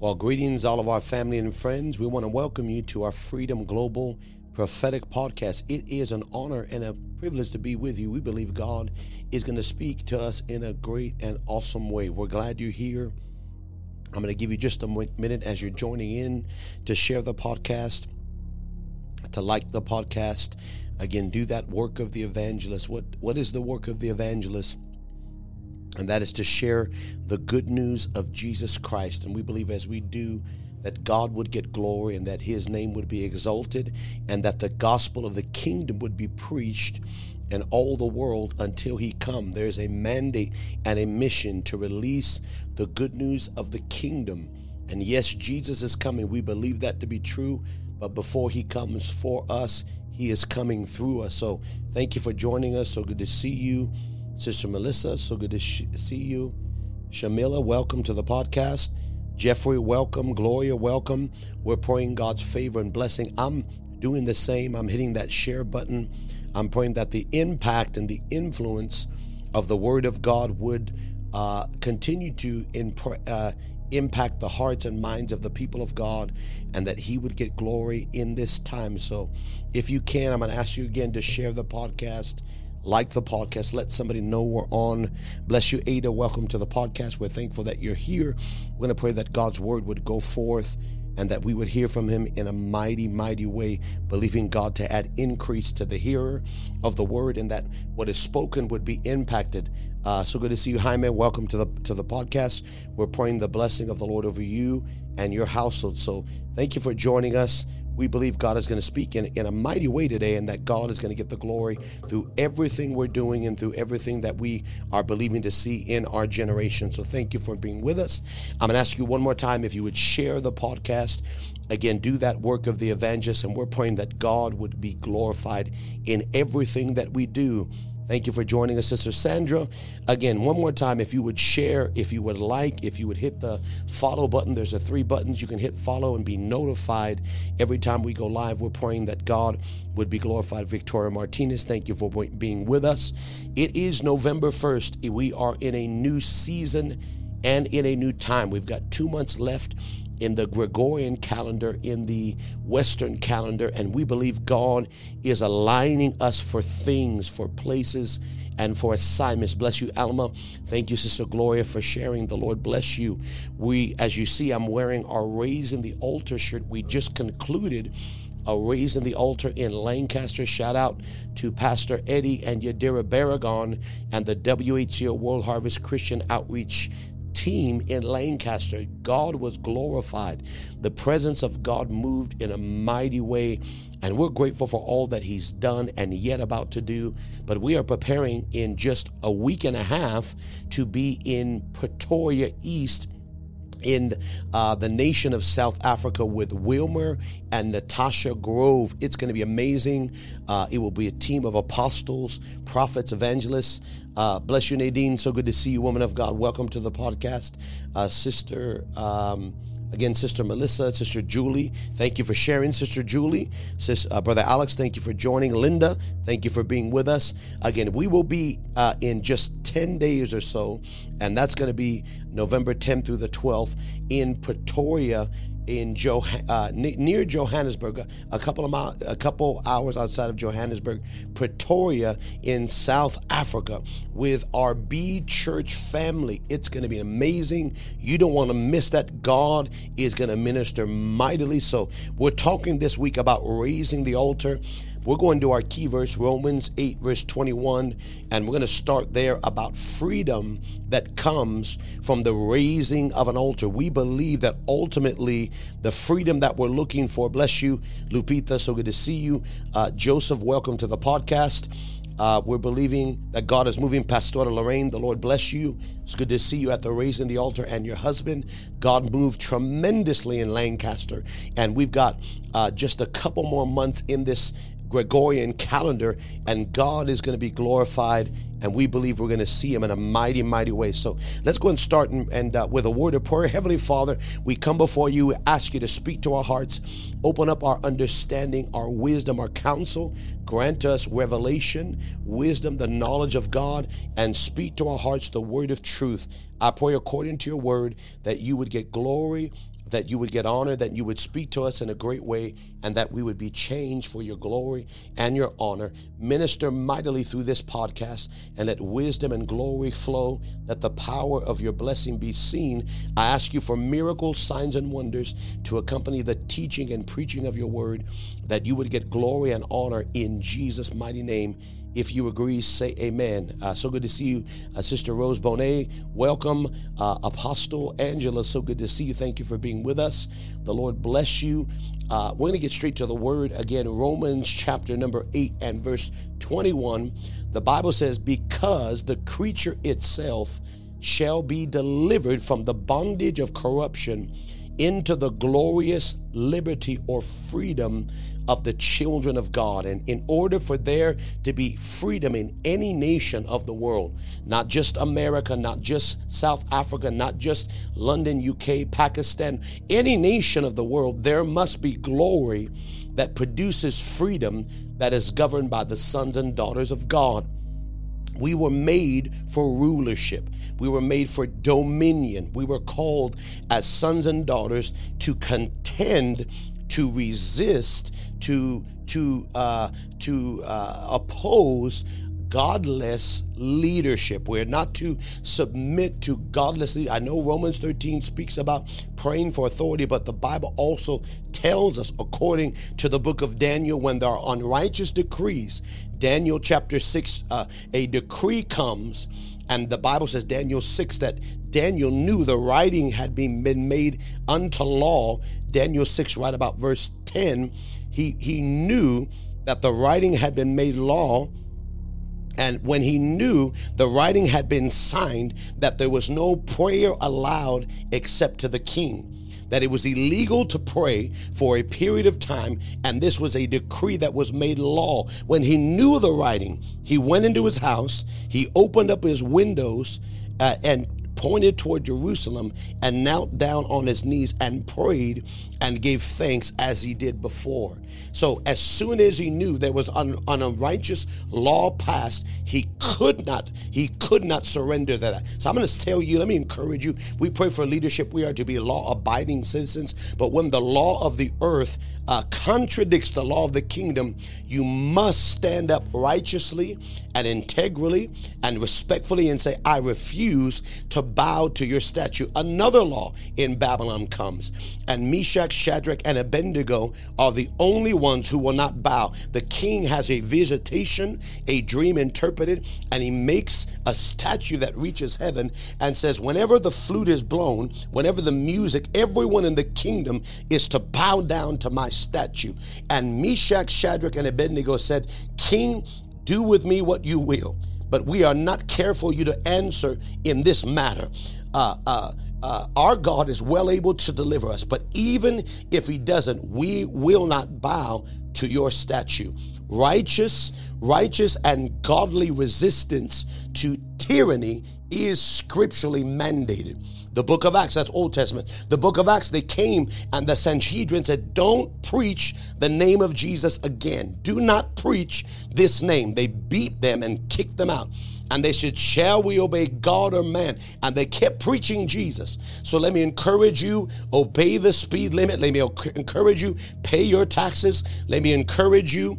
Well, greetings, all of our family and friends. We want to welcome you to our Freedom Global Prophetic Podcast. It is an honor and a privilege to be with you. We believe God is going to speak to us in a great and awesome way. We're glad you're here. I'm going to give you just a minute as you're joining in to share the podcast, to like the podcast. Again, do that work of the evangelist. What what is the work of the evangelist? And that is to share the good news of Jesus Christ. And we believe as we do, that God would get glory and that his name would be exalted and that the gospel of the kingdom would be preached in all the world until he come. There's a mandate and a mission to release the good news of the kingdom. And yes, Jesus is coming. We believe that to be true. But before he comes for us, he is coming through us. So thank you for joining us. So good to see you. Sister Melissa, so good to sh- see you. Shamila, welcome to the podcast. Jeffrey, welcome. Gloria, welcome. We're praying God's favor and blessing. I'm doing the same. I'm hitting that share button. I'm praying that the impact and the influence of the Word of God would uh, continue to uh, impact the hearts and minds of the people of God and that He would get glory in this time. So, if you can, I'm going to ask you again to share the podcast like the podcast, let somebody know we're on. Bless you, Ada. Welcome to the podcast. We're thankful that you're here. We're going to pray that God's word would go forth and that we would hear from him in a mighty, mighty way, believing God to add increase to the hearer of the word and that what is spoken would be impacted. Uh, so good to see you, Jaime. Welcome to the to the podcast. We're praying the blessing of the Lord over you and your household. So thank you for joining us we believe God is going to speak in, in a mighty way today and that God is going to get the glory through everything we're doing and through everything that we are believing to see in our generation. So thank you for being with us. I'm going to ask you one more time if you would share the podcast. Again, do that work of the evangelist, and we're praying that God would be glorified in everything that we do. Thank you for joining us, Sister Sandra. Again, one more time, if you would share, if you would like, if you would hit the follow button, there's a three buttons. You can hit follow and be notified every time we go live. We're praying that God would be glorified. Victoria Martinez, thank you for being with us. It is November 1st. We are in a new season and in a new time. We've got two months left in the Gregorian calendar, in the Western calendar, and we believe God is aligning us for things, for places, and for assignments. Bless you, Alma. Thank you, Sister Gloria, for sharing. The Lord bless you. We, as you see, I'm wearing our Raising the Altar shirt. We just concluded a Raising the Altar in Lancaster. Shout out to Pastor Eddie and Yadira Barragon and the WHCO World Harvest Christian Outreach team in Lancaster, God was glorified. The presence of God moved in a mighty way. And we're grateful for all that He's done and yet about to do. But we are preparing in just a week and a half to be in Pretoria East in uh, the nation of South Africa with Wilmer and Natasha Grove. It's going to be amazing. Uh, it will be a team of apostles, prophets, evangelists. Uh, bless you, Nadine. So good to see you, woman of God. Welcome to the podcast, uh, sister. Um, Again, Sister Melissa, Sister Julie, thank you for sharing, Sister Julie. Sis, uh, Brother Alex, thank you for joining. Linda, thank you for being with us. Again, we will be uh, in just 10 days or so, and that's going to be November 10th through the 12th in Pretoria in jo- uh, near Johannesburg, a couple of a couple hours outside of Johannesburg, Pretoria in South Africa, with our B Church family. It's going to be amazing. You don't want to miss that. God is going to minister mightily. So we're talking this week about raising the altar. We're going to our key verse, Romans 8, verse 21, and we're going to start there about freedom that comes from the raising of an altar. We believe that ultimately the freedom that we're looking for, bless you, Lupita, so good to see you. Uh, Joseph, welcome to the podcast. Uh, we're believing that God is moving. Pastor Lorraine, the Lord bless you. It's good to see you at the raising the altar and your husband. God moved tremendously in Lancaster. And we've got uh, just a couple more months in this Gregorian calendar, and God is going to be glorified. And we believe we're going to see him in a mighty, mighty way. So let's go and start and, and uh, with a word of prayer. Heavenly Father, we come before you, ask you to speak to our hearts, open up our understanding, our wisdom, our counsel. Grant us revelation, wisdom, the knowledge of God, and speak to our hearts the word of truth. I pray according to your word that you would get glory that you would get honor, that you would speak to us in a great way, and that we would be changed for your glory and your honor. Minister mightily through this podcast and let wisdom and glory flow. Let the power of your blessing be seen. I ask you for miracles, signs, and wonders to accompany the teaching and preaching of your word, that you would get glory and honor in Jesus' mighty name. If you agree, say amen. Uh, so good to see you, uh, Sister Rose Bonet. Welcome, uh, Apostle Angela. So good to see you. Thank you for being with us. The Lord bless you. Uh, we're going to get straight to the word again. Romans chapter number 8 and verse 21. The Bible says, Because the creature itself shall be delivered from the bondage of corruption into the glorious liberty or freedom of the children of God. And in order for there to be freedom in any nation of the world, not just America, not just South Africa, not just London, UK, Pakistan, any nation of the world, there must be glory that produces freedom that is governed by the sons and daughters of God. We were made for rulership. We were made for dominion. We were called as sons and daughters to contend, to resist, to to uh, to uh, oppose godless leadership. We're not to submit to godless. I know Romans 13 speaks about praying for authority, but the Bible also tells us, according to the book of Daniel, when there are unrighteous decrees, Daniel chapter 6, uh, a decree comes, and the Bible says, Daniel 6, that Daniel knew the writing had been, been made unto law. Daniel 6, right about verse 10, he, he knew that the writing had been made law and when he knew the writing had been signed, that there was no prayer allowed except to the king that it was illegal to pray for a period of time, and this was a decree that was made law. When he knew the writing, he went into his house, he opened up his windows, uh, and pointed toward Jerusalem and knelt down on his knees and prayed and gave thanks as he did before. So as soon as he knew there was an, an unrighteous law passed, he could not, he could not surrender that. So I'm going to tell you, let me encourage you. We pray for leadership. We are to be law abiding citizens. But when the law of the earth uh, contradicts the law of the kingdom, you must stand up righteously and integrally and respectfully and say, I refuse to bow to your statue. Another law in Babylon comes, and Meshach, Shadrach, and Abednego are the only ones who will not bow. The king has a visitation, a dream interpreted, and he makes a statue that reaches heaven and says, Whenever the flute is blown, whenever the music, everyone in the kingdom is to bow down to my statue. And Meshach, Shadrach, and Abednego said, King, do with me what you will. But we are not careful you to answer in this matter. Uh, uh, uh, our God is well able to deliver us, but even if He doesn't, we will not bow to your statue. Righteous, righteous, and godly resistance to tyranny is scripturally mandated. The book of Acts, that's Old Testament. The book of Acts, they came and the Sanhedrin said, Don't preach the name of Jesus again. Do not preach this name. They beat them and kicked them out. And they said, Shall we obey God or man? And they kept preaching Jesus. So let me encourage you, obey the speed limit. Let me encourage you, pay your taxes. Let me encourage you,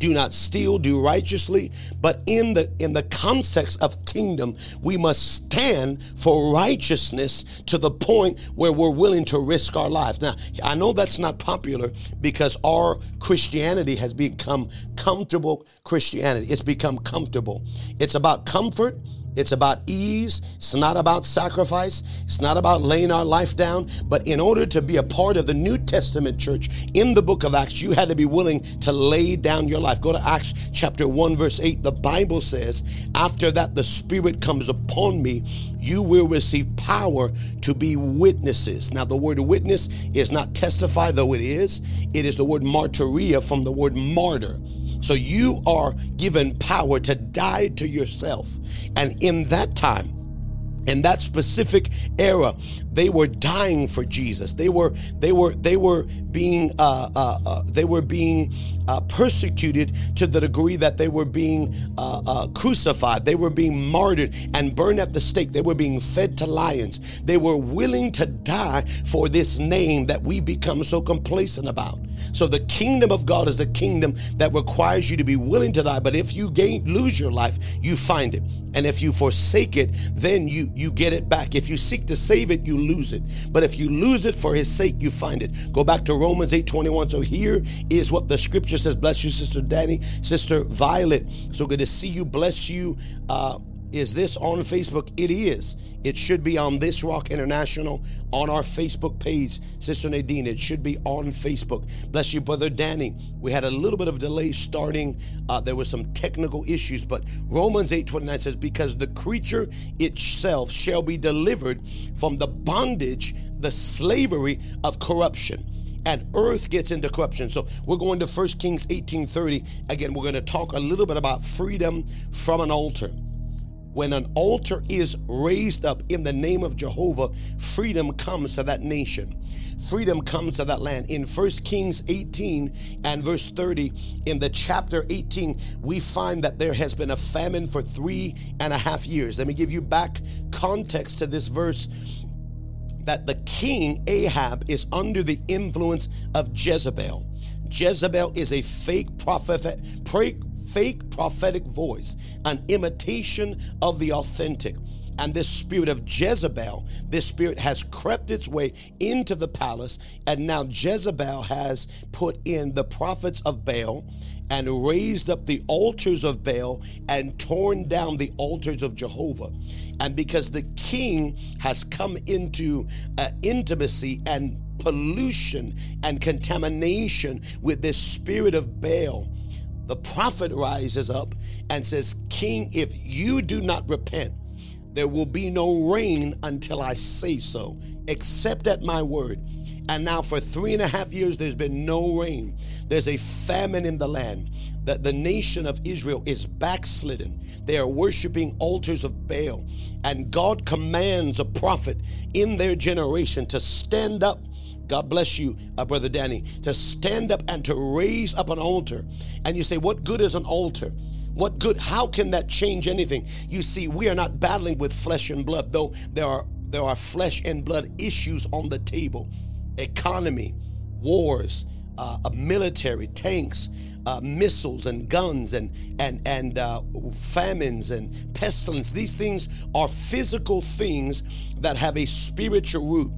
do not steal do righteously but in the in the context of kingdom we must stand for righteousness to the point where we're willing to risk our lives. Now i know that's not popular because our christianity has become comfortable christianity. It's become comfortable. It's about comfort it's about ease. It's not about sacrifice. It's not about laying our life down. But in order to be a part of the New Testament church in the book of Acts, you had to be willing to lay down your life. Go to Acts chapter 1, verse 8. The Bible says, After that, the Spirit comes upon me, you will receive power to be witnesses. Now, the word witness is not testify, though it is. It is the word martyria from the word martyr. So you are given power to die to yourself. And in that time, in that specific era, they were dying for Jesus. They were they were they were being uh, uh, uh, they were being uh, persecuted to the degree that they were being uh, uh, crucified. They were being martyred and burned at the stake. They were being fed to lions. They were willing to die for this name that we become so complacent about. So the kingdom of God is a kingdom that requires you to be willing to die. But if you gain lose your life, you find it. And if you forsake it, then you you get it back. If you seek to save it, you lose it. But if you lose it for his sake, you find it. Go back to Romans 8 21. So here is what the scripture says. Bless you, Sister Danny, Sister Violet. So good to see you. Bless you. Uh, is this on Facebook? It is. It should be on This Rock International on our Facebook page, Sister Nadine. It should be on Facebook. Bless you, Brother Danny. We had a little bit of delay starting. Uh, there were some technical issues, but Romans 8 29 says, Because the creature itself shall be delivered from the bondage, the slavery of corruption and earth gets into corruption. So we're going to 1 Kings 18:30. Again, we're going to talk a little bit about freedom from an altar. When an altar is raised up in the name of Jehovah, freedom comes to that nation. Freedom comes to that land. In 1 Kings 18 and verse 30, in the chapter 18, we find that there has been a famine for three and a half years. Let me give you back context to this verse that the king Ahab is under the influence of Jezebel. Jezebel is a fake prophet, fake prophetic voice, an imitation of the authentic. And this spirit of Jezebel, this spirit has crept its way into the palace, and now Jezebel has put in the prophets of Baal and raised up the altars of Baal and torn down the altars of Jehovah. And because the king has come into uh, intimacy and pollution and contamination with this spirit of Baal, the prophet rises up and says, King, if you do not repent, there will be no rain until I say so, except at my word. And now, for three and a half years, there's been no rain. There's a famine in the land. That the nation of Israel is backslidden. They are worshiping altars of Baal. And God commands a prophet in their generation to stand up God bless you, uh, Brother Danny, to stand up and to raise up an altar. And you say, What good is an altar? What good? How can that change anything? You see, we are not battling with flesh and blood, though there are there are flesh and blood issues on the table. Economy, wars, uh, military, tanks, uh, missiles and guns and and and uh, famines and pestilence. These things are physical things that have a spiritual root.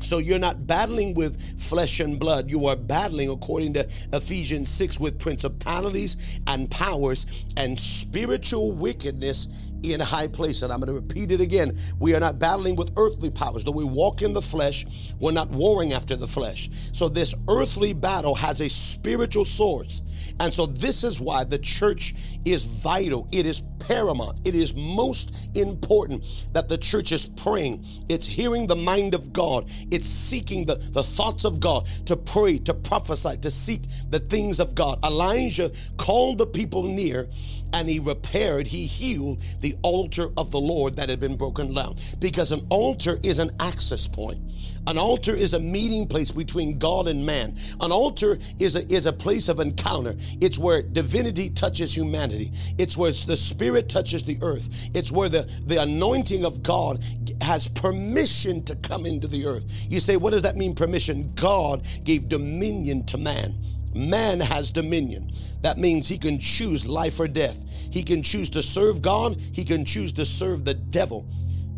So you're not battling with flesh and blood. You are battling, according to Ephesians 6, with principalities and powers and spiritual wickedness in high place. And I'm going to repeat it again. We are not battling with earthly powers. Though we walk in the flesh, we're not warring after the flesh. So this earthly battle has a spiritual source. And so this is why the church is vital. It is paramount. It is most important that the church is praying. It's hearing the mind of God. It's seeking the, the thoughts of God to pray, to prophesy, to seek the things of God. Elijah called the people near and he repaired, he healed the altar of the Lord that had been broken down. Because an altar is an access point. An altar is a meeting place between God and man. An altar is a, is a place of encounter. It's where divinity touches humanity. It's where the spirit touches the earth. It's where the, the anointing of God has permission to come into the earth. You say, what does that mean, permission? God gave dominion to man. Man has dominion. That means he can choose life or death. He can choose to serve God, he can choose to serve the devil.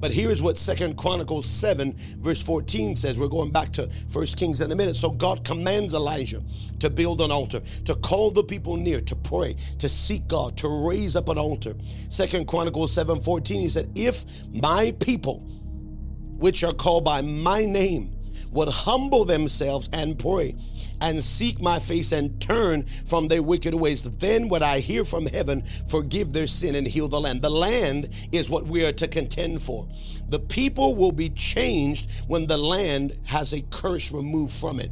But here's what Second Chronicles 7, verse 14 says. We're going back to First Kings in a minute. So God commands Elijah to build an altar, to call the people near, to pray, to seek God, to raise up an altar. Second Chronicles 7, 14, he said, If my people, which are called by my name, would humble themselves and pray and seek my face and turn from their wicked ways. Then would I hear from heaven, forgive their sin and heal the land. The land is what we are to contend for. The people will be changed when the land has a curse removed from it.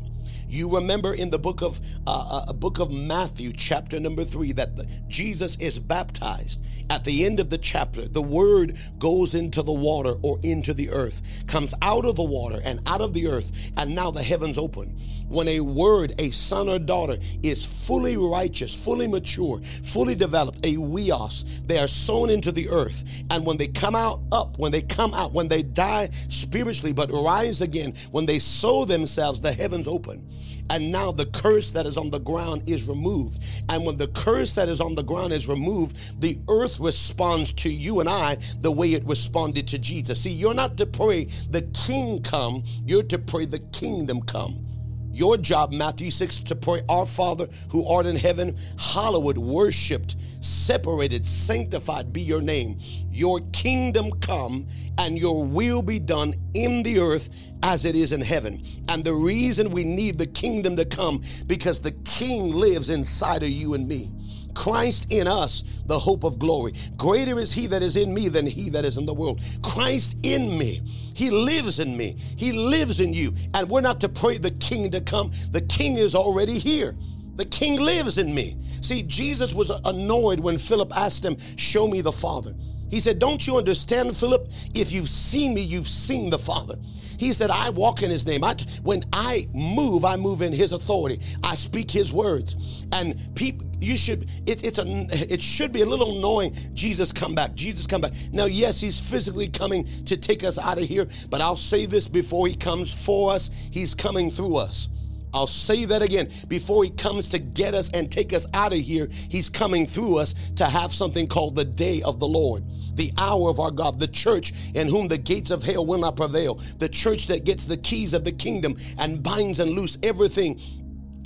You remember in the book of uh, uh, book of Matthew, chapter number three, that the, Jesus is baptized. At the end of the chapter, the word goes into the water or into the earth, comes out of the water and out of the earth, and now the heavens open. When a word, a son or daughter, is fully righteous, fully mature, fully developed, a huios, they are sown into the earth. And when they come out up, when they come out, when they die spiritually but rise again, when they sow themselves, the heavens open. And now the curse that is on the ground is removed. And when the curse that is on the ground is removed, the earth responds to you and I the way it responded to Jesus. See, you're not to pray the king come, you're to pray the kingdom come. Your job, Matthew 6, to pray, Our Father who art in heaven, hallowed, worshiped, separated, sanctified be your name. Your kingdom come and your will be done in the earth as it is in heaven. And the reason we need the kingdom to come because the king lives inside of you and me. Christ in us, the hope of glory. Greater is he that is in me than he that is in the world. Christ in me. He lives in me. He lives in you. And we're not to pray the king to come. The king is already here. The king lives in me. See, Jesus was annoyed when Philip asked him, Show me the Father. He said, Don't you understand, Philip? If you've seen me, you've seen the Father. He said, I walk in his name. I, when I move, I move in his authority. I speak his words. And people, you should, it, it's a, it should be a little annoying. Jesus come back. Jesus come back. Now, yes, he's physically coming to take us out of here, but I'll say this before he comes for us, he's coming through us. I'll say that again. Before he comes to get us and take us out of here, he's coming through us to have something called the day of the Lord, the hour of our God, the church in whom the gates of hell will not prevail, the church that gets the keys of the kingdom and binds and loose everything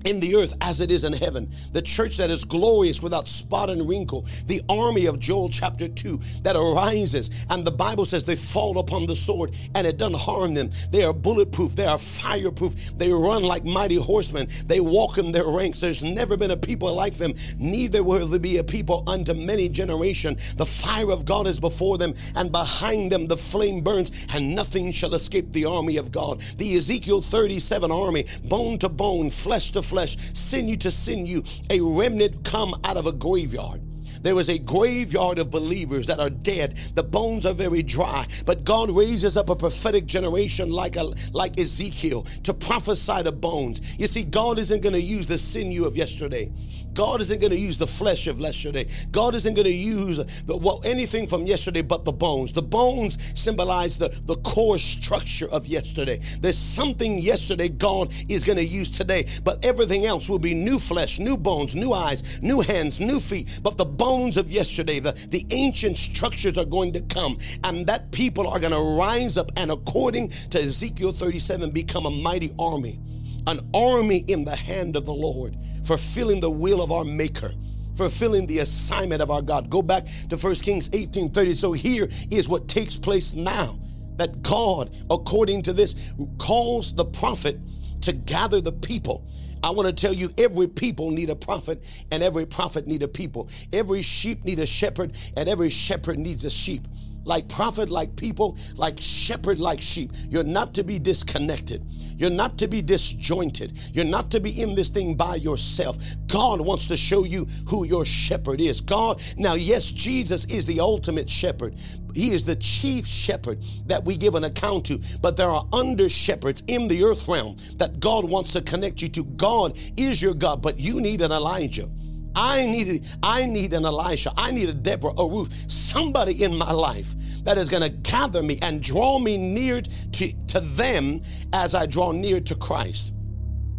in the earth as it is in heaven. The church that is glorious without spot and wrinkle. The army of Joel chapter 2 that arises. And the Bible says they fall upon the sword and it doesn't harm them. They are bulletproof. They are fireproof. They run like mighty horsemen. They walk in their ranks. There's never been a people like them. Neither will there be a people unto many generation. The fire of God is before them and behind them the flame burns and nothing shall escape the army of God. The Ezekiel 37 army, bone to bone, flesh to flesh, sinew to sinew, a remnant come out of a graveyard. There is a graveyard of believers that are dead. The bones are very dry. But God raises up a prophetic generation like a, like Ezekiel to prophesy the bones. You see, God isn't going to use the sinew of yesterday. God isn't going to use the flesh of yesterday. God isn't going to use the, well anything from yesterday but the bones. The bones symbolize the, the core structure of yesterday. There's something yesterday God is going to use today, but everything else will be new flesh, new bones, new eyes, new hands, new feet. But the bones of yesterday, the, the ancient structures are going to come, and that people are going to rise up and according to Ezekiel 37 become a mighty army an army in the hand of the Lord, fulfilling the will of our Maker fulfilling the assignment of our God. Go back to 1 Kings 18 30. So here is what takes place now that God, according to this, calls the prophet to gather the people. I want to tell you every people need a prophet and every prophet need a people. Every sheep need a shepherd and every shepherd needs a sheep like prophet, like people, like shepherd, like sheep. You're not to be disconnected. You're not to be disjointed. You're not to be in this thing by yourself. God wants to show you who your shepherd is. God, now, yes, Jesus is the ultimate shepherd. He is the chief shepherd that we give an account to, but there are under shepherds in the earth realm that God wants to connect you to. God is your God, but you need an Elijah. I need I need an Elisha. I need a Deborah, a Ruth, somebody in my life that is going to gather me and draw me near to, to them as I draw near to Christ.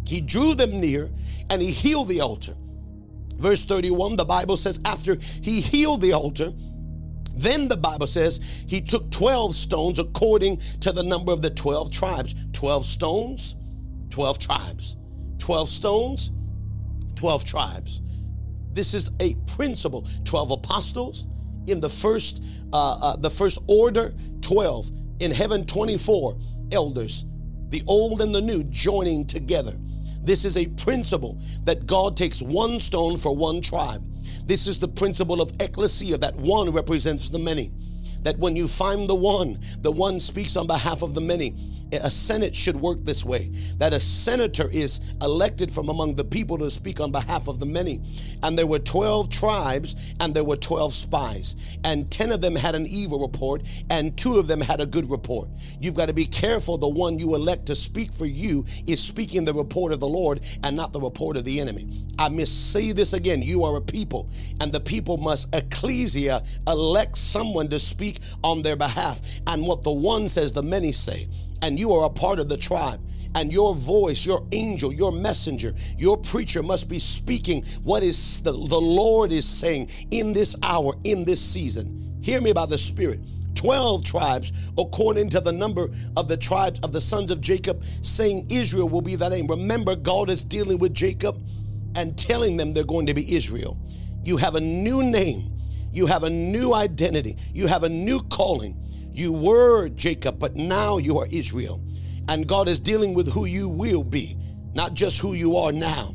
He drew them near and he healed the altar. Verse 31, the Bible says, after he healed the altar, then the Bible says he took 12 stones according to the number of the 12 tribes. 12 stones, 12 tribes. 12 stones, 12 tribes. This is a principle. 12 apostles in the first uh, uh, the first order 12 in heaven 24 elders the old and the new joining together. This is a principle that god takes one stone for one tribe. This is the principle of ecclesia that one represents the many. That when you find the one, the one speaks on behalf of the many a Senate should work this way that a senator is elected from among the people to speak on behalf of the many. And there were 12 tribes and there were 12 spies. And 10 of them had an evil report and two of them had a good report. You've got to be careful the one you elect to speak for you is speaking the report of the Lord and not the report of the enemy. I must say this again you are a people, and the people must, ecclesia, elect someone to speak on their behalf. And what the one says, the many say and you are a part of the tribe. And your voice, your angel, your messenger, your preacher must be speaking what is the, the Lord is saying in this hour, in this season. Hear me by the Spirit. 12 tribes according to the number of the tribes of the sons of Jacob, saying Israel will be that name. Remember, God is dealing with Jacob and telling them they're going to be Israel. You have a new name, you have a new identity, you have a new calling. You were Jacob, but now you are Israel. And God is dealing with who you will be, not just who you are now.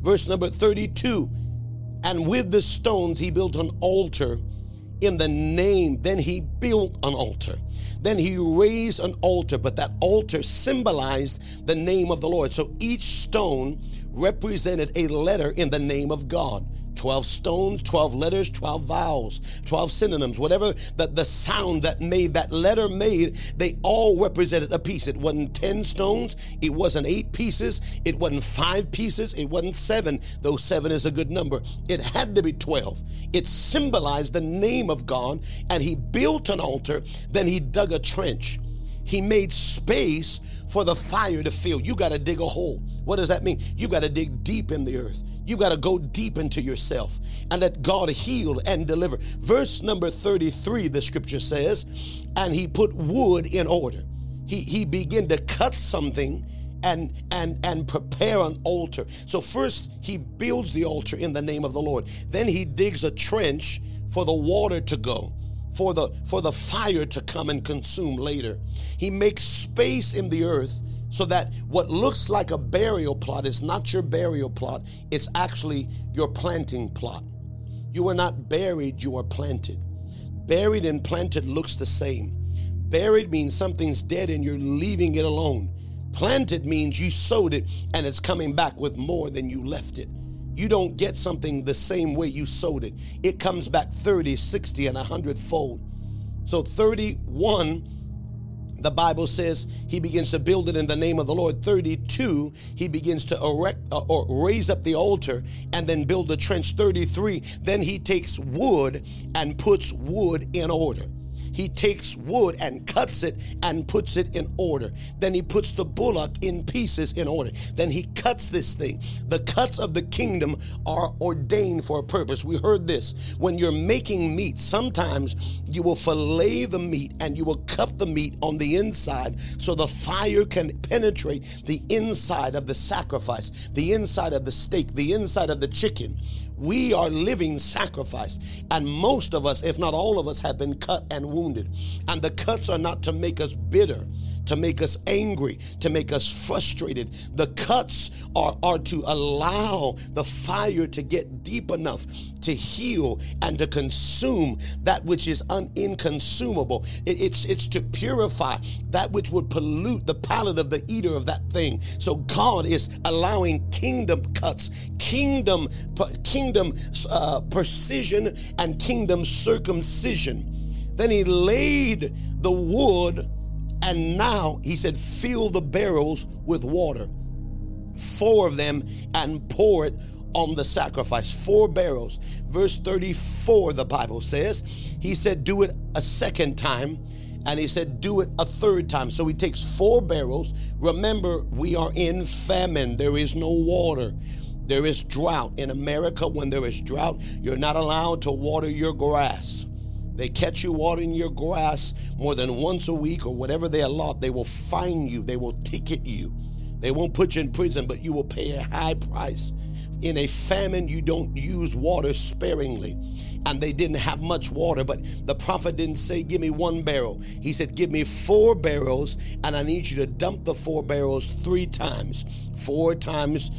Verse number 32 And with the stones he built an altar in the name. Then he built an altar. Then he raised an altar, but that altar symbolized the name of the Lord. So each stone represented a letter in the name of God. 12 stones, 12 letters, 12 vowels, 12 synonyms, whatever that the sound that made that letter made, they all represented a piece. It wasn't 10 stones, it wasn't eight pieces, it wasn't five pieces, it wasn't seven, though seven is a good number. It had to be 12. It symbolized the name of God, and he built an altar, then he dug a trench. He made space for the fire to fill. You got to dig a hole. What does that mean? You got to dig deep in the earth. You got to go deep into yourself and let God heal and deliver. Verse number 33, the scripture says, and he put wood in order. He, he began to cut something and and and prepare an altar. So first he builds the altar in the name of the Lord. Then he digs a trench for the water to go for the for the fire to come and consume later. He makes space in the earth so that what looks like a burial plot is not your burial plot, it's actually your planting plot. You are not buried, you are planted. Buried and planted looks the same. Buried means something's dead and you're leaving it alone. Planted means you sowed it and it's coming back with more than you left it. You don't get something the same way you sowed it. It comes back 30, 60, and 100 fold. So 31 the Bible says he begins to build it in the name of the Lord. 32, he begins to erect uh, or raise up the altar and then build the trench. 33, then he takes wood and puts wood in order. He takes wood and cuts it and puts it in order. Then he puts the bullock in pieces in order. Then he cuts this thing. The cuts of the kingdom are ordained for a purpose. We heard this. When you're making meat, sometimes you will fillet the meat and you will cut the meat on the inside so the fire can penetrate the inside of the sacrifice, the inside of the steak, the inside of the chicken. We are living sacrifice. And most of us, if not all of us, have been cut and wounded. And the cuts are not to make us bitter to make us angry, to make us frustrated. The cuts are, are to allow the fire to get deep enough to heal and to consume that which is un- inconsumable. It, it's, it's to purify that which would pollute the palate of the eater of that thing. So God is allowing kingdom cuts, kingdom, kingdom uh, precision, and kingdom circumcision. Then he laid the wood and now he said, fill the barrels with water, four of them, and pour it on the sacrifice. Four barrels. Verse 34, the Bible says, he said, do it a second time. And he said, do it a third time. So he takes four barrels. Remember, we are in famine, there is no water. There is drought. In America, when there is drought, you're not allowed to water your grass. They catch you watering your grass more than once a week or whatever they allot, they will fine you, they will ticket you. They won't put you in prison, but you will pay a high price. In a famine, you don't use water sparingly. And they didn't have much water, but the prophet didn't say, Give me one barrel. He said, Give me four barrels, and I need you to dump the four barrels three times. Four times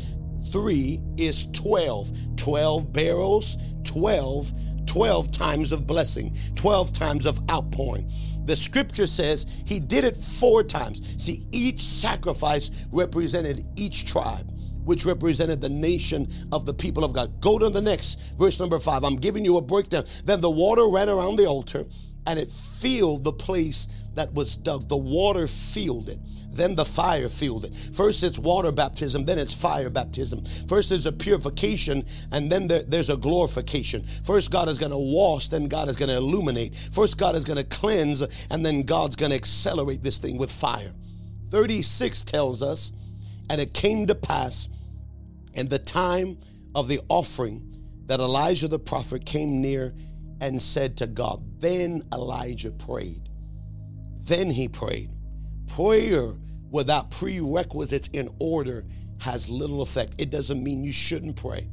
three is 12. 12 barrels, 12 12 times of blessing, 12 times of outpouring. The scripture says he did it four times. See, each sacrifice represented each tribe which represented the nation of the people of God. Go to the next, verse number five. I'm giving you a breakdown. Then the water ran around the altar and it filled the place that was dug. The water filled it. Then the fire filled it. First it's water baptism, then it's fire baptism. First there's a purification, and then there, there's a glorification. First God is going to wash, then God is going to illuminate. First God is going to cleanse, and then God's going to accelerate this thing with fire. 36 tells us, and it came to pass in the time of the offering that Elijah the prophet came near and said to God, Then Elijah prayed. Then he prayed. Prayer without prerequisites in order has little effect. It doesn't mean you shouldn't pray.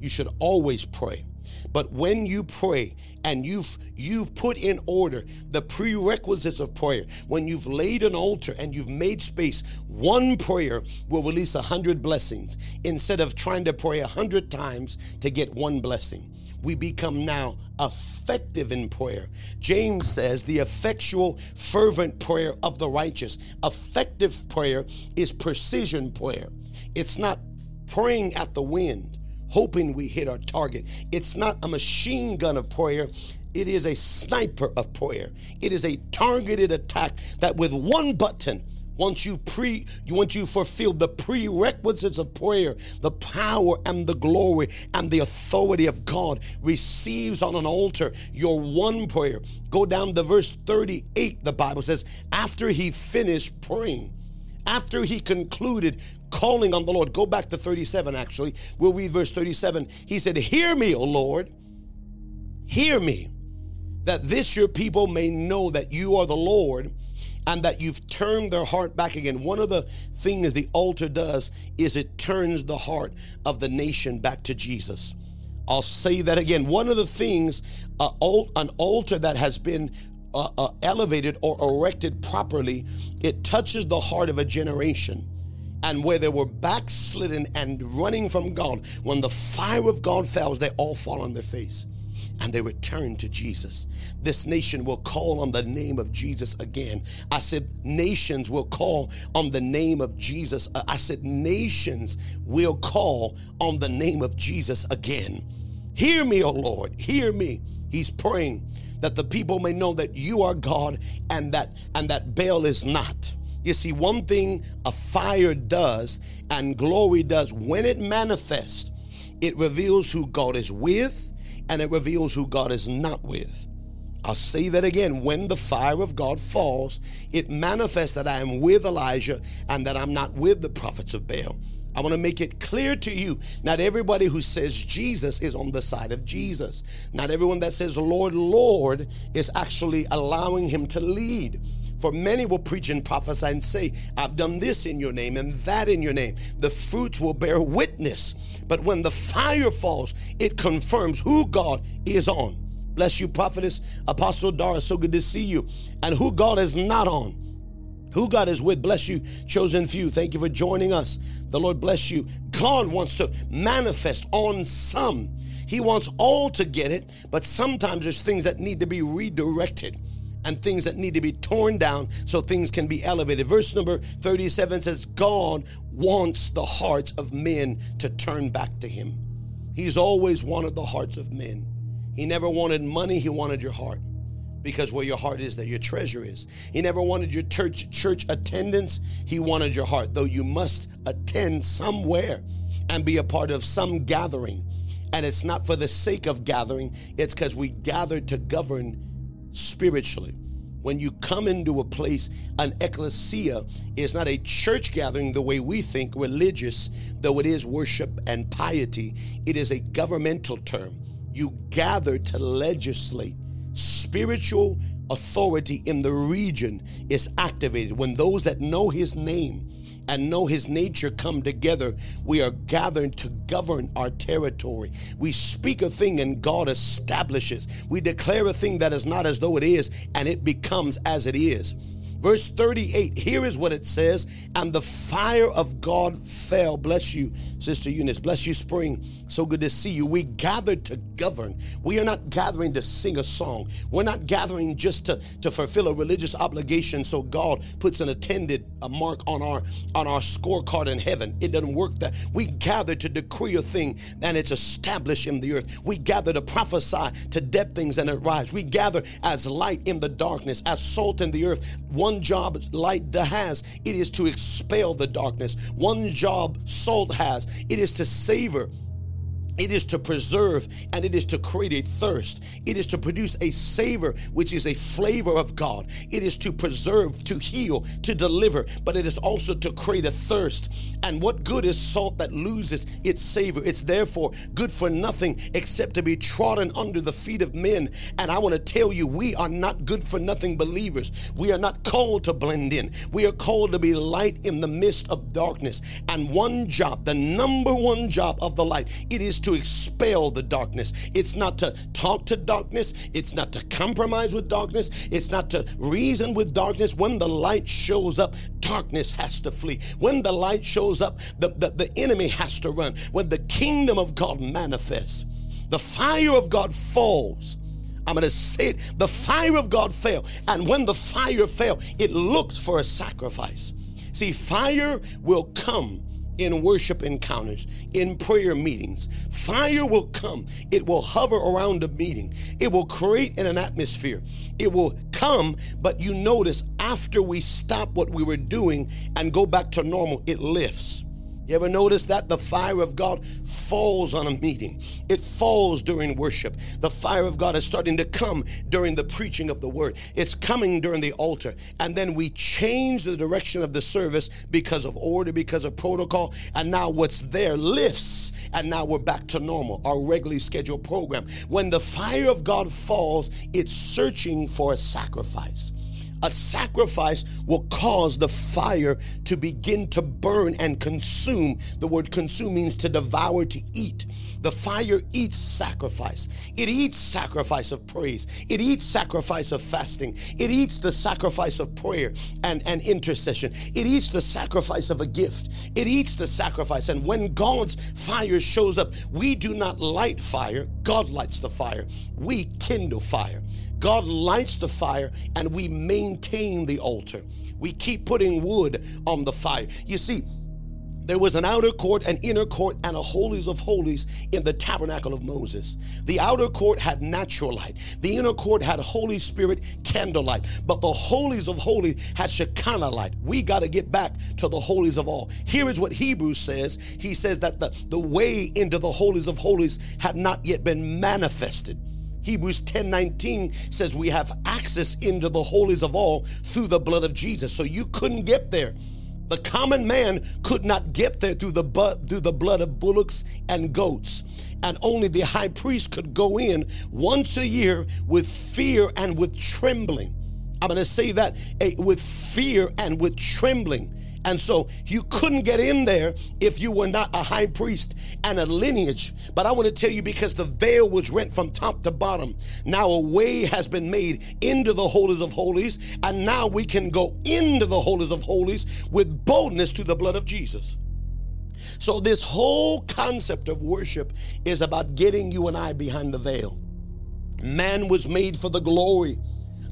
You should always pray. But when you pray and you've you've put in order the prerequisites of prayer, when you've laid an altar and you've made space, one prayer will release a hundred blessings instead of trying to pray a hundred times to get one blessing we become now effective in prayer. James says the effectual, fervent prayer of the righteous. Effective prayer is precision prayer. It's not praying at the wind, hoping we hit our target. It's not a machine gun of prayer. It is a sniper of prayer. It is a targeted attack that with one button, once you pre once you fulfill the prerequisites of prayer, the power and the glory and the authority of God receives on an altar your one prayer. Go down to verse 38, the Bible says, after he finished praying, after he concluded calling on the Lord, go back to 37 actually. We'll read verse 37. He said, Hear me, O Lord, hear me, that this your people may know that you are the Lord and that you've turned their heart back again. One of the things the altar does is it turns the heart of the nation back to Jesus. I'll say that again. One of the things, uh, an altar that has been uh, uh, elevated or erected properly, it touches the heart of a generation. And where they were backslidden and running from God, when the fire of God falls, they all fall on their face and they return to Jesus. This nation will call on the name of Jesus again. I said, nations will call on the name of Jesus. Uh, I said, nations will call on the name of Jesus again. Hear me, O Lord, hear me. He's praying that the people may know that you are God and that and that Baal is not. You see, one thing a fire does and glory does when it manifests, it reveals who God is with and it reveals who God is not with. I'll say that again. When the fire of God falls, it manifests that I am with Elijah and that I'm not with the prophets of Baal. I want to make it clear to you not everybody who says Jesus is on the side of Jesus. Not everyone that says Lord, Lord is actually allowing him to lead. For many will preach and prophesy and say, I've done this in your name and that in your name. The fruits will bear witness. But when the fire falls, it confirms who God is on. Bless you, prophetess, apostle Dara. So good to see you. And who God is not on. Who God is with, bless you, chosen few. Thank you for joining us. The Lord bless you. God wants to manifest on some. He wants all to get it, but sometimes there's things that need to be redirected and things that need to be torn down so things can be elevated. Verse number 37 says, God wants the hearts of men to turn back to Him. He's always wanted the hearts of men. He never wanted money, He wanted your heart. Because where your heart is, there your treasure is. He never wanted your church, church attendance, He wanted your heart, though you must attend somewhere and be a part of some gathering. And it's not for the sake of gathering, it's because we gathered to govern spiritually. When you come into a place, an ecclesia is not a church gathering the way we think, religious, though it is worship and piety. It is a governmental term. You gather to legislate. Spiritual authority in the region is activated when those that know his name and know his nature come together, we are gathered to govern our territory. We speak a thing and God establishes. We declare a thing that is not as though it is, and it becomes as it is. Verse 38, here is what it says And the fire of God fell. Bless you, Sister Eunice. Bless you, Spring. So good to see you. We gathered to govern. We are not gathering to sing a song. We're not gathering just to, to fulfill a religious obligation so God puts an attended a mark on our on our scorecard in heaven. It doesn't work that. We gather to decree a thing and it's established in the earth. We gather to prophesy to dead things and arise. We gather as light in the darkness, as salt in the earth. One job light has, it is to expel the darkness. One job salt has, it is to savor it is to preserve and it is to create a thirst. It is to produce a savor, which is a flavor of God. It is to preserve, to heal, to deliver, but it is also to create a thirst. And what good is salt that loses its savor? It's therefore good for nothing except to be trodden under the feet of men. And I want to tell you, we are not good for nothing believers. We are not called to blend in. We are called to be light in the midst of darkness. And one job, the number one job of the light, it is to expel the darkness. It's not to talk to darkness. It's not to compromise with darkness. It's not to reason with darkness. When the light shows up, darkness has to flee. When the light shows up, the, the, the enemy has to run. When the kingdom of God manifests, the fire of God falls. I'm going to say it. The fire of God fell. And when the fire fell, it looked for a sacrifice. See, fire will come in worship encounters, in prayer meetings. Fire will come. It will hover around the meeting. It will create an atmosphere. It will come, but you notice after we stop what we were doing and go back to normal, it lifts. You ever notice that? The fire of God falls on a meeting. It falls during worship. The fire of God is starting to come during the preaching of the word. It's coming during the altar. And then we change the direction of the service because of order, because of protocol. And now what's there lifts. And now we're back to normal, our regularly scheduled program. When the fire of God falls, it's searching for a sacrifice. A sacrifice will cause the fire to begin to burn and consume. The word consume means to devour, to eat. The fire eats sacrifice. It eats sacrifice of praise. It eats sacrifice of fasting. It eats the sacrifice of prayer and, and intercession. It eats the sacrifice of a gift. It eats the sacrifice. And when God's fire shows up, we do not light fire, God lights the fire. We kindle fire. God lights the fire and we maintain the altar. We keep putting wood on the fire. You see, there was an outer court, an inner court, and a holies of holies in the tabernacle of Moses. The outer court had natural light. The inner court had Holy Spirit candlelight. But the holies of holies had Shekinah light. We got to get back to the holies of all. Here is what Hebrews says. He says that the, the way into the holies of holies had not yet been manifested. Hebrews 10 19 says we have access into the holies of all through the blood of Jesus. So you couldn't get there. The common man could not get there through the, bu- through the blood of bullocks and goats. And only the high priest could go in once a year with fear and with trembling. I'm going to say that eh, with fear and with trembling. And so you couldn't get in there if you were not a high priest and a lineage. But I want to tell you because the veil was rent from top to bottom, now a way has been made into the holies of holies. And now we can go into the holies of holies with boldness through the blood of Jesus. So, this whole concept of worship is about getting you and I behind the veil. Man was made for the glory,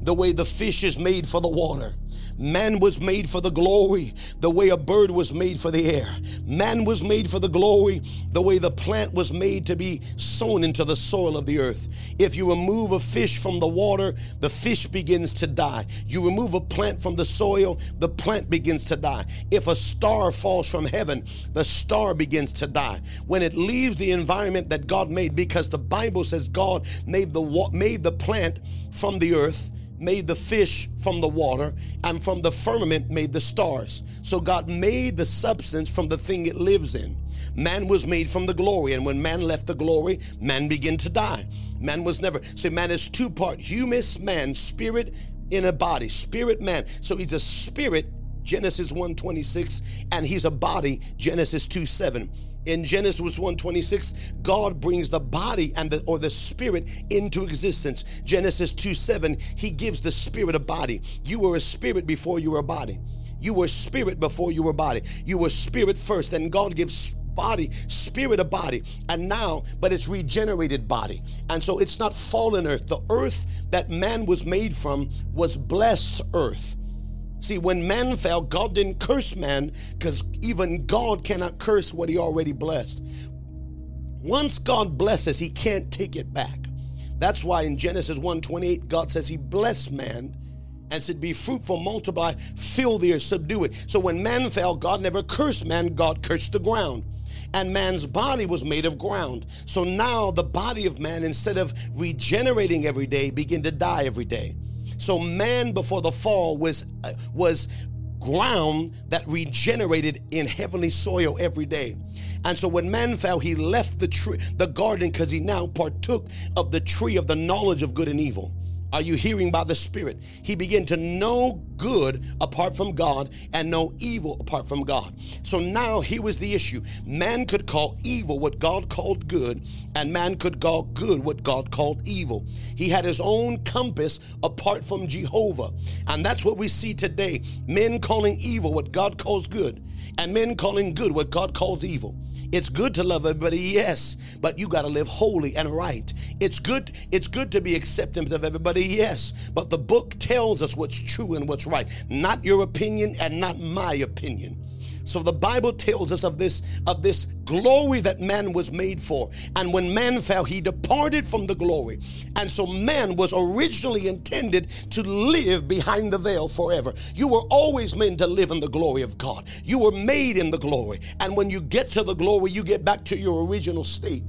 the way the fish is made for the water. Man was made for the glory the way a bird was made for the air. Man was made for the glory the way the plant was made to be sown into the soil of the earth. If you remove a fish from the water, the fish begins to die. You remove a plant from the soil, the plant begins to die. If a star falls from heaven, the star begins to die. When it leaves the environment that God made, because the Bible says God made the made the plant from the earth made the fish from the water, and from the firmament made the stars. So God made the substance from the thing it lives in. Man was made from the glory, and when man left the glory, man began to die. Man was never. So man is two part humus man, spirit in a body, spirit man. So he's a spirit Genesis 1:26, and he's a body, Genesis 2:7. In Genesis 1:26, God brings the body and the or the spirit into existence. Genesis 2:7, he gives the spirit a body. You were a spirit before you were a body. You were spirit before you were body. You were spirit first, and God gives body, spirit a body, and now, but it's regenerated body. And so it's not fallen earth. The earth that man was made from was blessed earth. See, when man fell, God didn't curse man because even God cannot curse what he already blessed. Once God blesses, he can't take it back. That's why in Genesis 1:28, God says he blessed man and said, Be fruitful, multiply, fill the earth, subdue it. So when man fell, God never cursed man, God cursed the ground. And man's body was made of ground. So now the body of man, instead of regenerating every day, begin to die every day. So man before the fall was uh, was ground that regenerated in heavenly soil every day. And so when man fell, he left the tree, the garden, because he now partook of the tree of the knowledge of good and evil. Are you hearing by the Spirit? He began to know good apart from God and know evil apart from God. So now here was the issue man could call evil what God called good, and man could call good what God called evil. He had his own compass apart from Jehovah. And that's what we see today men calling evil what God calls good, and men calling good what God calls evil. It's good to love everybody, yes, but you got to live holy and right. It's good it's good to be acceptance of everybody, yes, but the book tells us what's true and what's right, not your opinion and not my opinion. So the Bible tells us of this of this glory that man was made for. And when man fell, he departed from the glory. And so man was originally intended to live behind the veil forever. You were always meant to live in the glory of God. You were made in the glory. And when you get to the glory, you get back to your original state.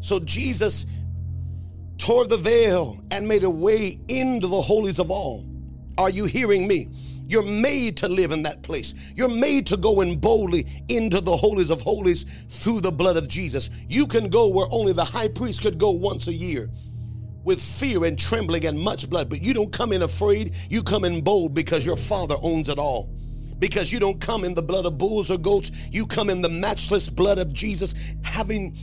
So Jesus tore the veil and made a way into the holies of all. Are you hearing me? You're made to live in that place. You're made to go in boldly into the holies of holies through the blood of Jesus. You can go where only the high priest could go once a year with fear and trembling and much blood, but you don't come in afraid. You come in bold because your Father owns it all. Because you don't come in the blood of bulls or goats, you come in the matchless blood of Jesus, having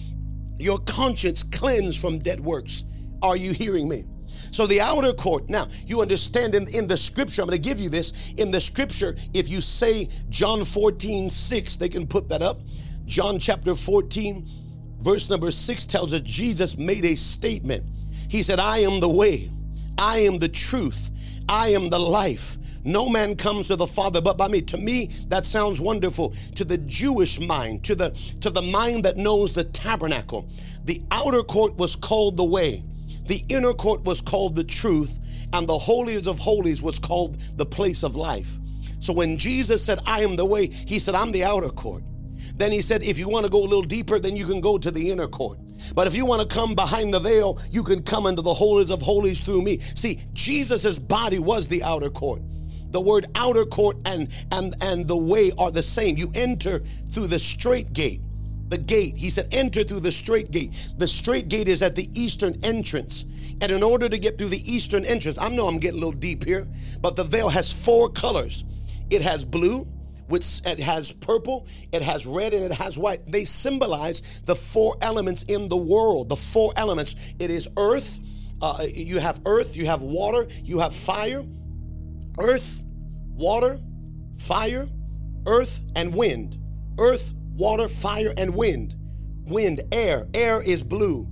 your conscience cleansed from dead works. Are you hearing me? So the outer court, now you understand in, in the scripture, I'm going to give you this. In the scripture, if you say John 14, 6, they can put that up. John chapter 14, verse number 6 tells us Jesus made a statement. He said, I am the way, I am the truth, I am the life. No man comes to the Father but by me. To me, that sounds wonderful. To the Jewish mind, to the to the mind that knows the tabernacle, the outer court was called the way. The inner court was called the truth, and the holies of holies was called the place of life. So when Jesus said, I am the way, he said, I'm the outer court. Then he said, if you want to go a little deeper, then you can go to the inner court. But if you want to come behind the veil, you can come into the holies of holies through me. See, Jesus's body was the outer court. The word outer court and and and the way are the same. You enter through the straight gate the gate. He said, enter through the straight gate. The straight gate is at the eastern entrance. And in order to get through the eastern entrance, I know I'm getting a little deep here, but the veil has four colors. It has blue, which it has purple, it has red, and it has white. They symbolize the four elements in the world. The four elements. It is earth. Uh, you have earth. You have water. You have fire. Earth, water, fire, earth, and wind. Earth, water, fire, and wind. Wind, air. Air is blue.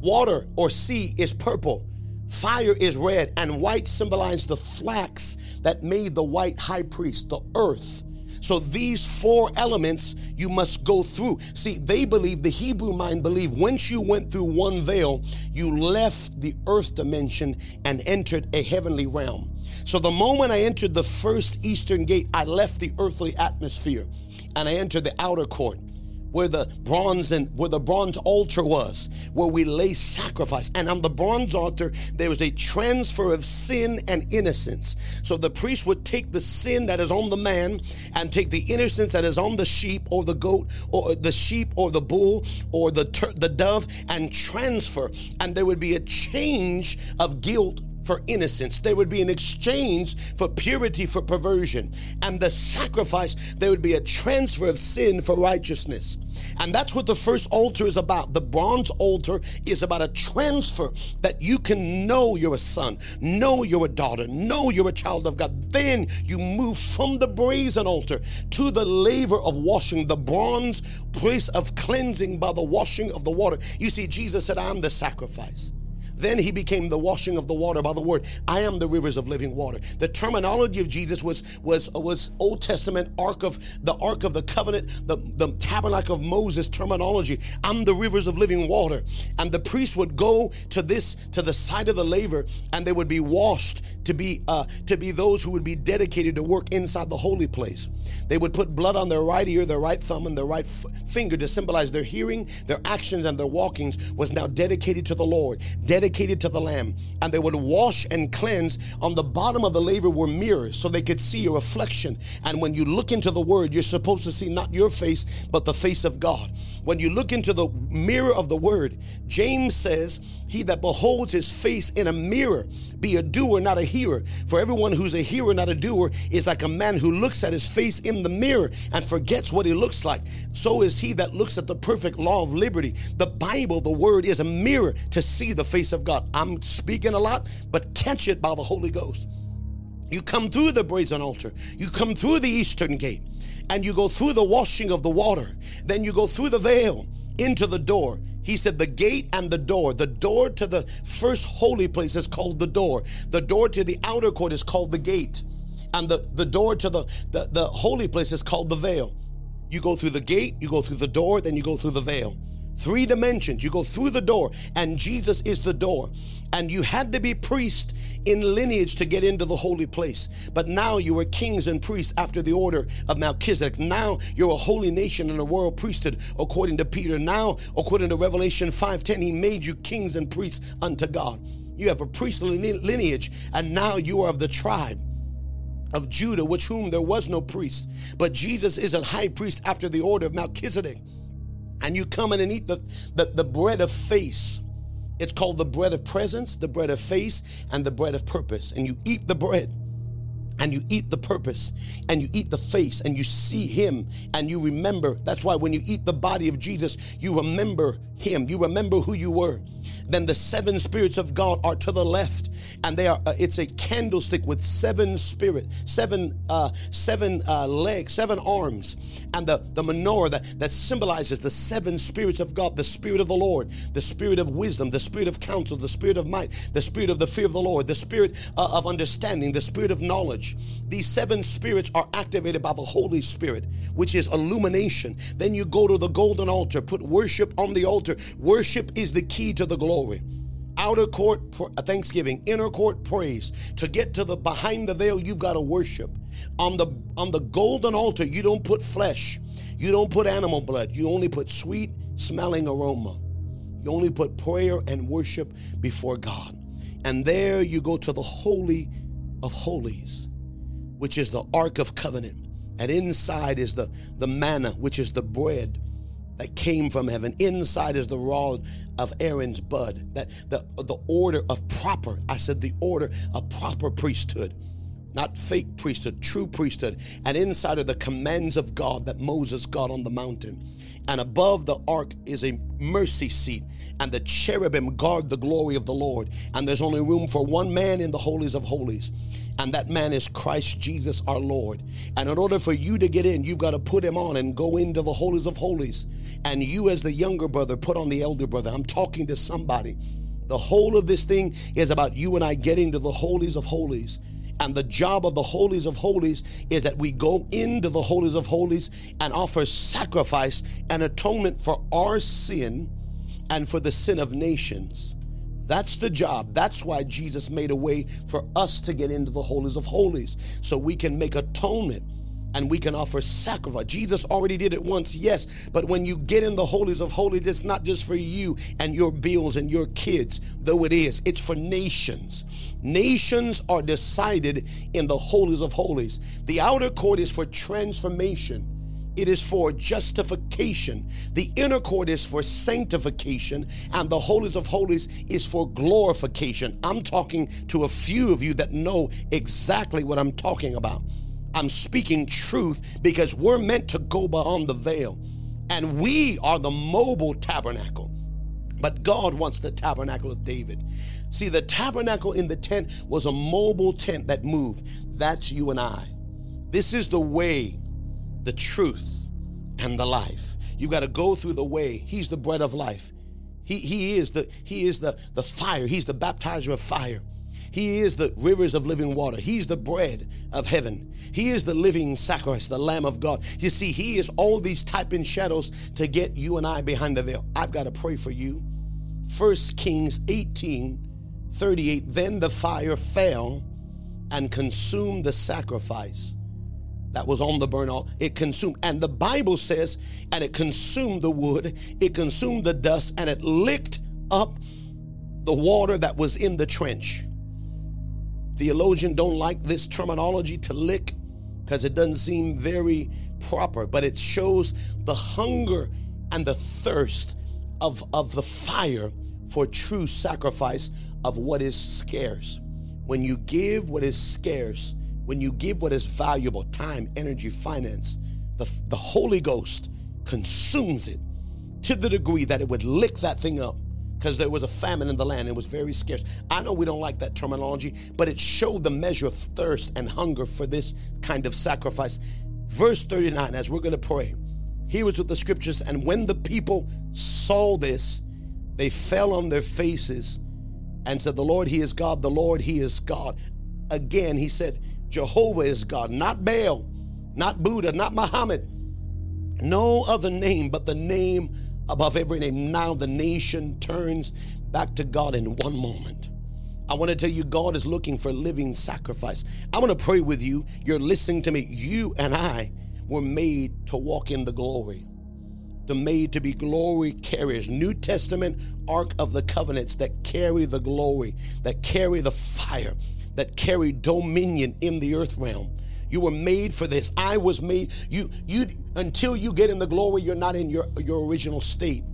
Water or sea is purple. Fire is red. And white symbolizes the flax that made the white high priest, the earth. So these four elements you must go through. See, they believe, the Hebrew mind believe, once you went through one veil, you left the earth dimension and entered a heavenly realm. So the moment I entered the first eastern gate, I left the earthly atmosphere and I entered the outer court where the bronze and where the bronze altar was, where we lay sacrifice. And on the bronze altar, there was a transfer of sin and innocence. So the priest would take the sin that is on the man and take the innocence that is on the sheep or the goat or the sheep or the bull or the the dove and transfer. And there would be a change of guilt for innocence. There would be an exchange for purity for perversion. And the sacrifice, there would be a transfer of sin for righteousness. And that's what the first altar is about. The bronze altar is about a transfer that you can know you're a son, know you're a daughter, know you're a child of God. Then you move from the brazen altar to the laver of washing, the bronze place of cleansing by the washing of the water. You see, Jesus said, I'm the sacrifice. Then he became the washing of the water by the word. I am the rivers of living water. The terminology of Jesus was was was Old Testament ark of the ark of the covenant, the, the tabernacle of Moses terminology. I'm the rivers of living water. And the priest would go to this to the side of the laver and they would be washed to be uh, to be those who would be dedicated to work inside the holy place. They would put blood on their right ear, their right thumb, and their right f- finger to symbolize their hearing, their actions, and their walkings was now dedicated to the Lord, dedicated to the Lamb. And they would wash and cleanse. On the bottom of the laver were mirrors so they could see a reflection. And when you look into the Word, you're supposed to see not your face, but the face of God. When you look into the mirror of the Word, James says, He that beholds his face in a mirror, be a doer, not a hearer. For everyone who's a hearer, not a doer, is like a man who looks at his face in the mirror and forgets what he looks like. So is he that looks at the perfect law of liberty. The Bible, the word, is a mirror to see the face of God. I'm speaking a lot, but catch it by the Holy Ghost. You come through the brazen altar, you come through the eastern gate, and you go through the washing of the water. Then you go through the veil into the door. He said, The gate and the door. The door to the first holy place is called the door. The door to the outer court is called the gate. And the, the door to the, the, the holy place is called the veil. You go through the gate, you go through the door, then you go through the veil. Three dimensions. You go through the door, and Jesus is the door. And you had to be priest in lineage to get into the holy place. But now you are kings and priests after the order of Melchizedek. Now you're a holy nation and a royal priesthood, according to Peter. Now, according to Revelation 5:10, he made you kings and priests unto God. You have a priestly lineage, and now you are of the tribe of Judah, which whom there was no priest. But Jesus is a high priest after the order of Melchizedek and you come in and eat the, the, the bread of face. It's called the bread of presence, the bread of face, and the bread of purpose. And you eat the bread and you eat the purpose and you eat the face and you see him and you remember. That's why when you eat the body of Jesus, you remember him. You remember who you were. Then the seven spirits of God are to the left and they are uh, it's a candlestick with seven spirit, seven uh seven uh legs, seven arms. And the the menorah that that symbolizes the seven spirits of God, the spirit of the Lord, the spirit of wisdom, the spirit of counsel, the spirit of might, the spirit of the fear of the Lord, the spirit uh, of understanding, the spirit of knowledge these seven spirits are activated by the Holy Spirit, which is illumination. Then you go to the golden altar, put worship on the altar. Worship is the key to the glory outer court uh, thanksgiving inner court praise. To get to the behind the veil you've got to worship. On the on the golden altar you don't put flesh. You don't put animal blood. You only put sweet smelling aroma. You only put prayer and worship before god. And there you go to the holy of holies which is the Ark of Covenant. And inside is the, the manna, which is the bread that came from heaven. Inside is the rod of Aaron's bud. That the, the order of proper, I said the order of proper priesthood. Not fake priesthood, true priesthood. And inside are the commands of God that Moses got on the mountain. And above the ark is a mercy seat, and the cherubim guard the glory of the Lord. And there's only room for one man in the holies of holies and that man is Christ Jesus our Lord. And in order for you to get in, you've got to put him on and go into the holies of holies. And you, as the younger brother, put on the elder brother. I'm talking to somebody. The whole of this thing is about you and I getting to the holies of holies. And the job of the holies of holies is that we go into the holies of holies and offer sacrifice and atonement for our sin and for the sin of nations. That's the job. That's why Jesus made a way for us to get into the holies of holies so we can make atonement and we can offer sacrifice. Jesus already did it once, yes, but when you get in the holies of holies, it's not just for you and your bills and your kids, though it is, it's for nations. Nations are decided in the holies of holies. The outer court is for transformation it is for justification. The inner court is for sanctification, and the holies of holies is for glorification. I'm talking to a few of you that know exactly what I'm talking about. I'm speaking truth because we're meant to go beyond the veil, and we are the mobile tabernacle. But God wants the tabernacle of David. See, the tabernacle in the tent was a mobile tent that moved. That's you and I. This is the way the truth, and the life. You got to go through the way. He's the bread of life. He, he is the he is the, the fire. He's the baptizer of fire. He is the rivers of living water. He's the bread of heaven. He is the living sacrifice, the Lamb of God. You see, He is all these type in shadows to get you and I behind the veil. I've got to pray for you. First Kings 18 38. Then the fire fell and consumed the sacrifice that was on the burnt. It consumed. And the Bible says, and it consumed the wood, it consumed the dust, and it licked up the water that was in the trench. Theologians don't like this terminology to lick because it doesn't seem very proper, but it shows the hunger and the thirst of, of the fire for true sacrifice of what is scarce. When you give what is scarce, when you give what is valuable time, energy, finance the, the Holy Ghost consumes it to the degree that it would lick that thing up because there was a famine in the land. It was very scarce. I know we don't like that terminology, but it showed the measure of thirst and hunger for this kind of sacrifice. Verse 39, as we're going to pray, here is what the scriptures, and when the people saw this, they fell on their faces and said, The Lord, He is God, the Lord, He is God. Again, He said, Jehovah is God, not Baal, not Buddha, not Muhammad. No other name but the name above every name. Now the nation turns back to God in one moment. I want to tell you, God is looking for living sacrifice. I want to pray with you. You're listening to me. You and I were made to walk in the glory, to made to be glory carriers. New Testament Ark of the Covenants that carry the glory, that carry the fire that carry dominion in the earth realm. You were made for this. I was made. You, you, until you get in the glory, you're not in your, your original state.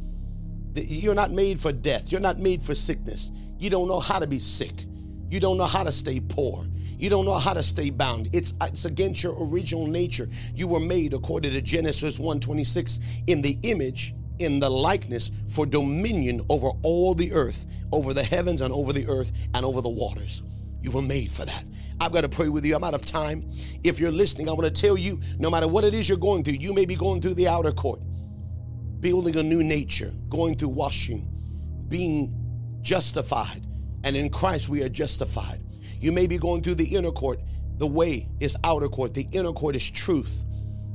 You're not made for death. You're not made for sickness. You don't know how to be sick. You don't know how to stay poor. You don't know how to stay bound. It's, it's against your original nature. You were made, according to Genesis 1:26, in the image, in the likeness, for dominion over all the earth, over the heavens and over the earth and over the waters. You were made for that. I've got to pray with you. I'm out of time. If you're listening, I want to tell you no matter what it is you're going through, you may be going through the outer court, building a new nature, going through washing, being justified. And in Christ, we are justified. You may be going through the inner court. The way is outer court, the inner court is truth.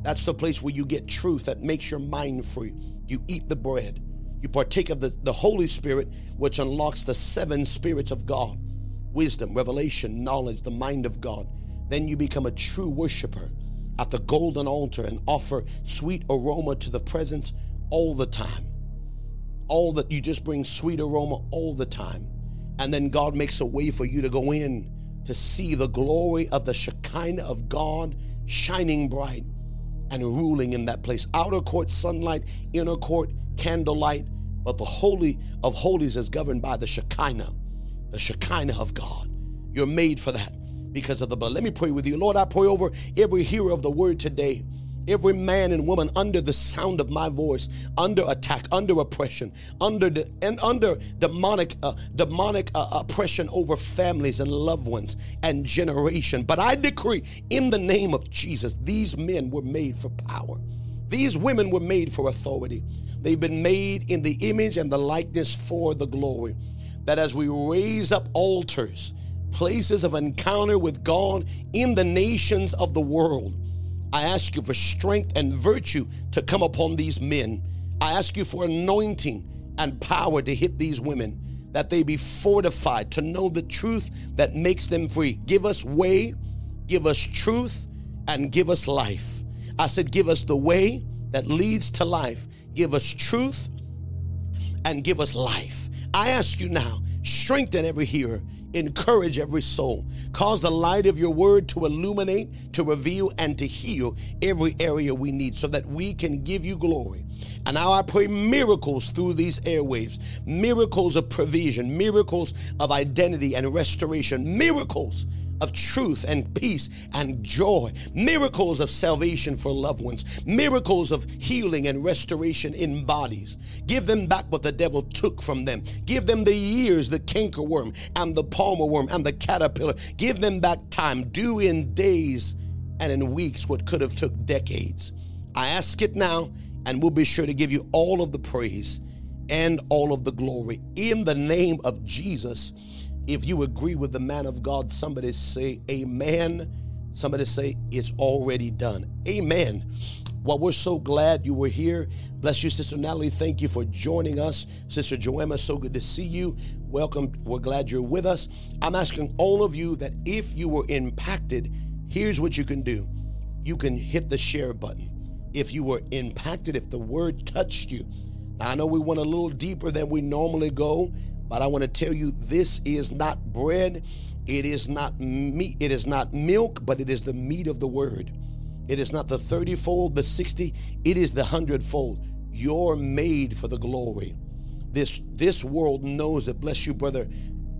That's the place where you get truth that makes your mind free. You eat the bread, you partake of the, the Holy Spirit, which unlocks the seven spirits of God wisdom, revelation, knowledge, the mind of God. Then you become a true worshiper at the golden altar and offer sweet aroma to the presence all the time. All that you just bring sweet aroma all the time. And then God makes a way for you to go in to see the glory of the Shekinah of God shining bright and ruling in that place. Outer court sunlight, inner court candlelight, but the Holy of Holies is governed by the Shekinah the Shekinah of God. You're made for that because of the blood. Let me pray with you. Lord, I pray over every hearer of the word today. Every man and woman under the sound of my voice, under attack, under oppression, under the, and under demonic uh, demonic uh, oppression over families and loved ones and generation. But I decree in the name of Jesus, these men were made for power. These women were made for authority. They've been made in the image and the likeness for the glory that as we raise up altars, places of encounter with God in the nations of the world, I ask you for strength and virtue to come upon these men. I ask you for anointing and power to hit these women, that they be fortified to know the truth that makes them free. Give us way, give us truth, and give us life. I said, give us the way that leads to life. Give us truth and give us life. I ask you now, strengthen every hearer encourage every soul. Cause the light of your word to illuminate, to reveal, and to heal every area we need so that we can give you glory. And now I pray miracles through these airwaves miracles of provision, miracles of identity and restoration, miracles of truth and peace and joy, miracles of salvation for loved ones, miracles of healing and restoration in bodies. Give them back what the devil took from them. Give them the years, the cankerworm and the palmer worm and the caterpillar. Give them back time. Do in days and in weeks what could have took decades. I ask it now and we'll be sure to give you all of the praise and all of the glory in the name of Jesus. If you agree with the man of God, somebody say amen. Somebody say it's already done. Amen. Well, we're so glad you were here. Bless you, Sister Natalie. Thank you for joining us. Sister Joemma, so good to see you. Welcome. We're glad you're with us. I'm asking all of you that if you were impacted, here's what you can do you can hit the share button. If you were impacted, if the word touched you. I know we went a little deeper than we normally go, but I want to tell you this is not bread, it is not meat, it is not milk, but it is the meat of the word. It is not the 30 fold, the 60, it is the 100 fold. You're made for the glory. This this world knows it. Bless you, brother.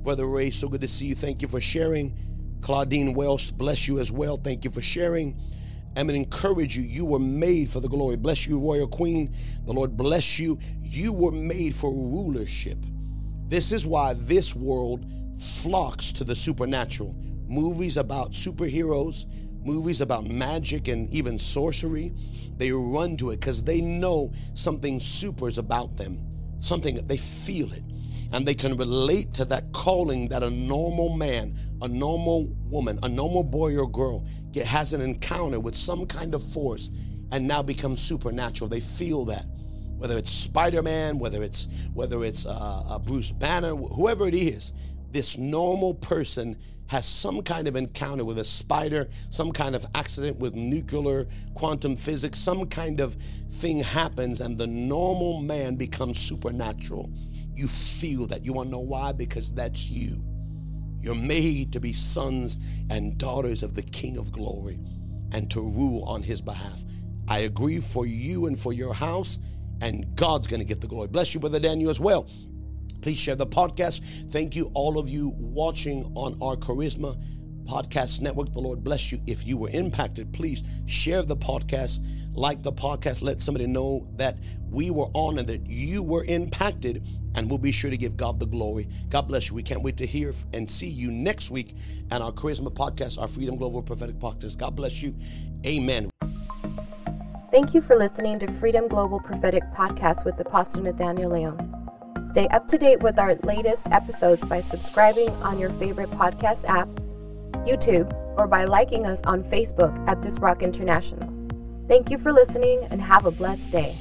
Brother Ray, so good to see you. Thank you for sharing. Claudine Welsh, bless you as well. Thank you for sharing. I'm going to encourage you. You were made for the glory. Bless you, Royal Queen. The Lord bless you. You were made for rulership. This is why this world flocks to the supernatural. Movies about superheroes, movies about magic and even sorcery, they run to it because they know something super is about them. Something, they feel it. And they can relate to that calling that a normal man, a normal woman, a normal boy or girl has an encounter with some kind of force and now becomes supernatural. They feel that whether it's Spider-Man, whether it's whether it's uh, uh, Bruce Banner, whoever it is, this normal person has some kind of encounter with a spider, some kind of accident with nuclear quantum physics, some kind of thing happens, and the normal man becomes supernatural. You feel that. You want to know why? Because that's you. You're made to be sons and daughters of the King of Glory and to rule on his behalf. I agree for you and for your house and God's going to get the glory. Bless you, Brother Daniel, as well. Please share the podcast. Thank you, all of you watching on our Charisma Podcast Network. The Lord bless you. If you were impacted, please share the podcast, like the podcast, let somebody know that we were on and that you were impacted, and we'll be sure to give God the glory. God bless you. We can't wait to hear and see you next week on our Charisma Podcast, our Freedom Global Prophetic Podcast. God bless you. Amen. Thank you for listening to Freedom Global Prophetic Podcast with Apostle Nathaniel Leon. Stay up to date with our latest episodes by subscribing on your favorite podcast app, YouTube, or by liking us on Facebook at This Rock International. Thank you for listening and have a blessed day.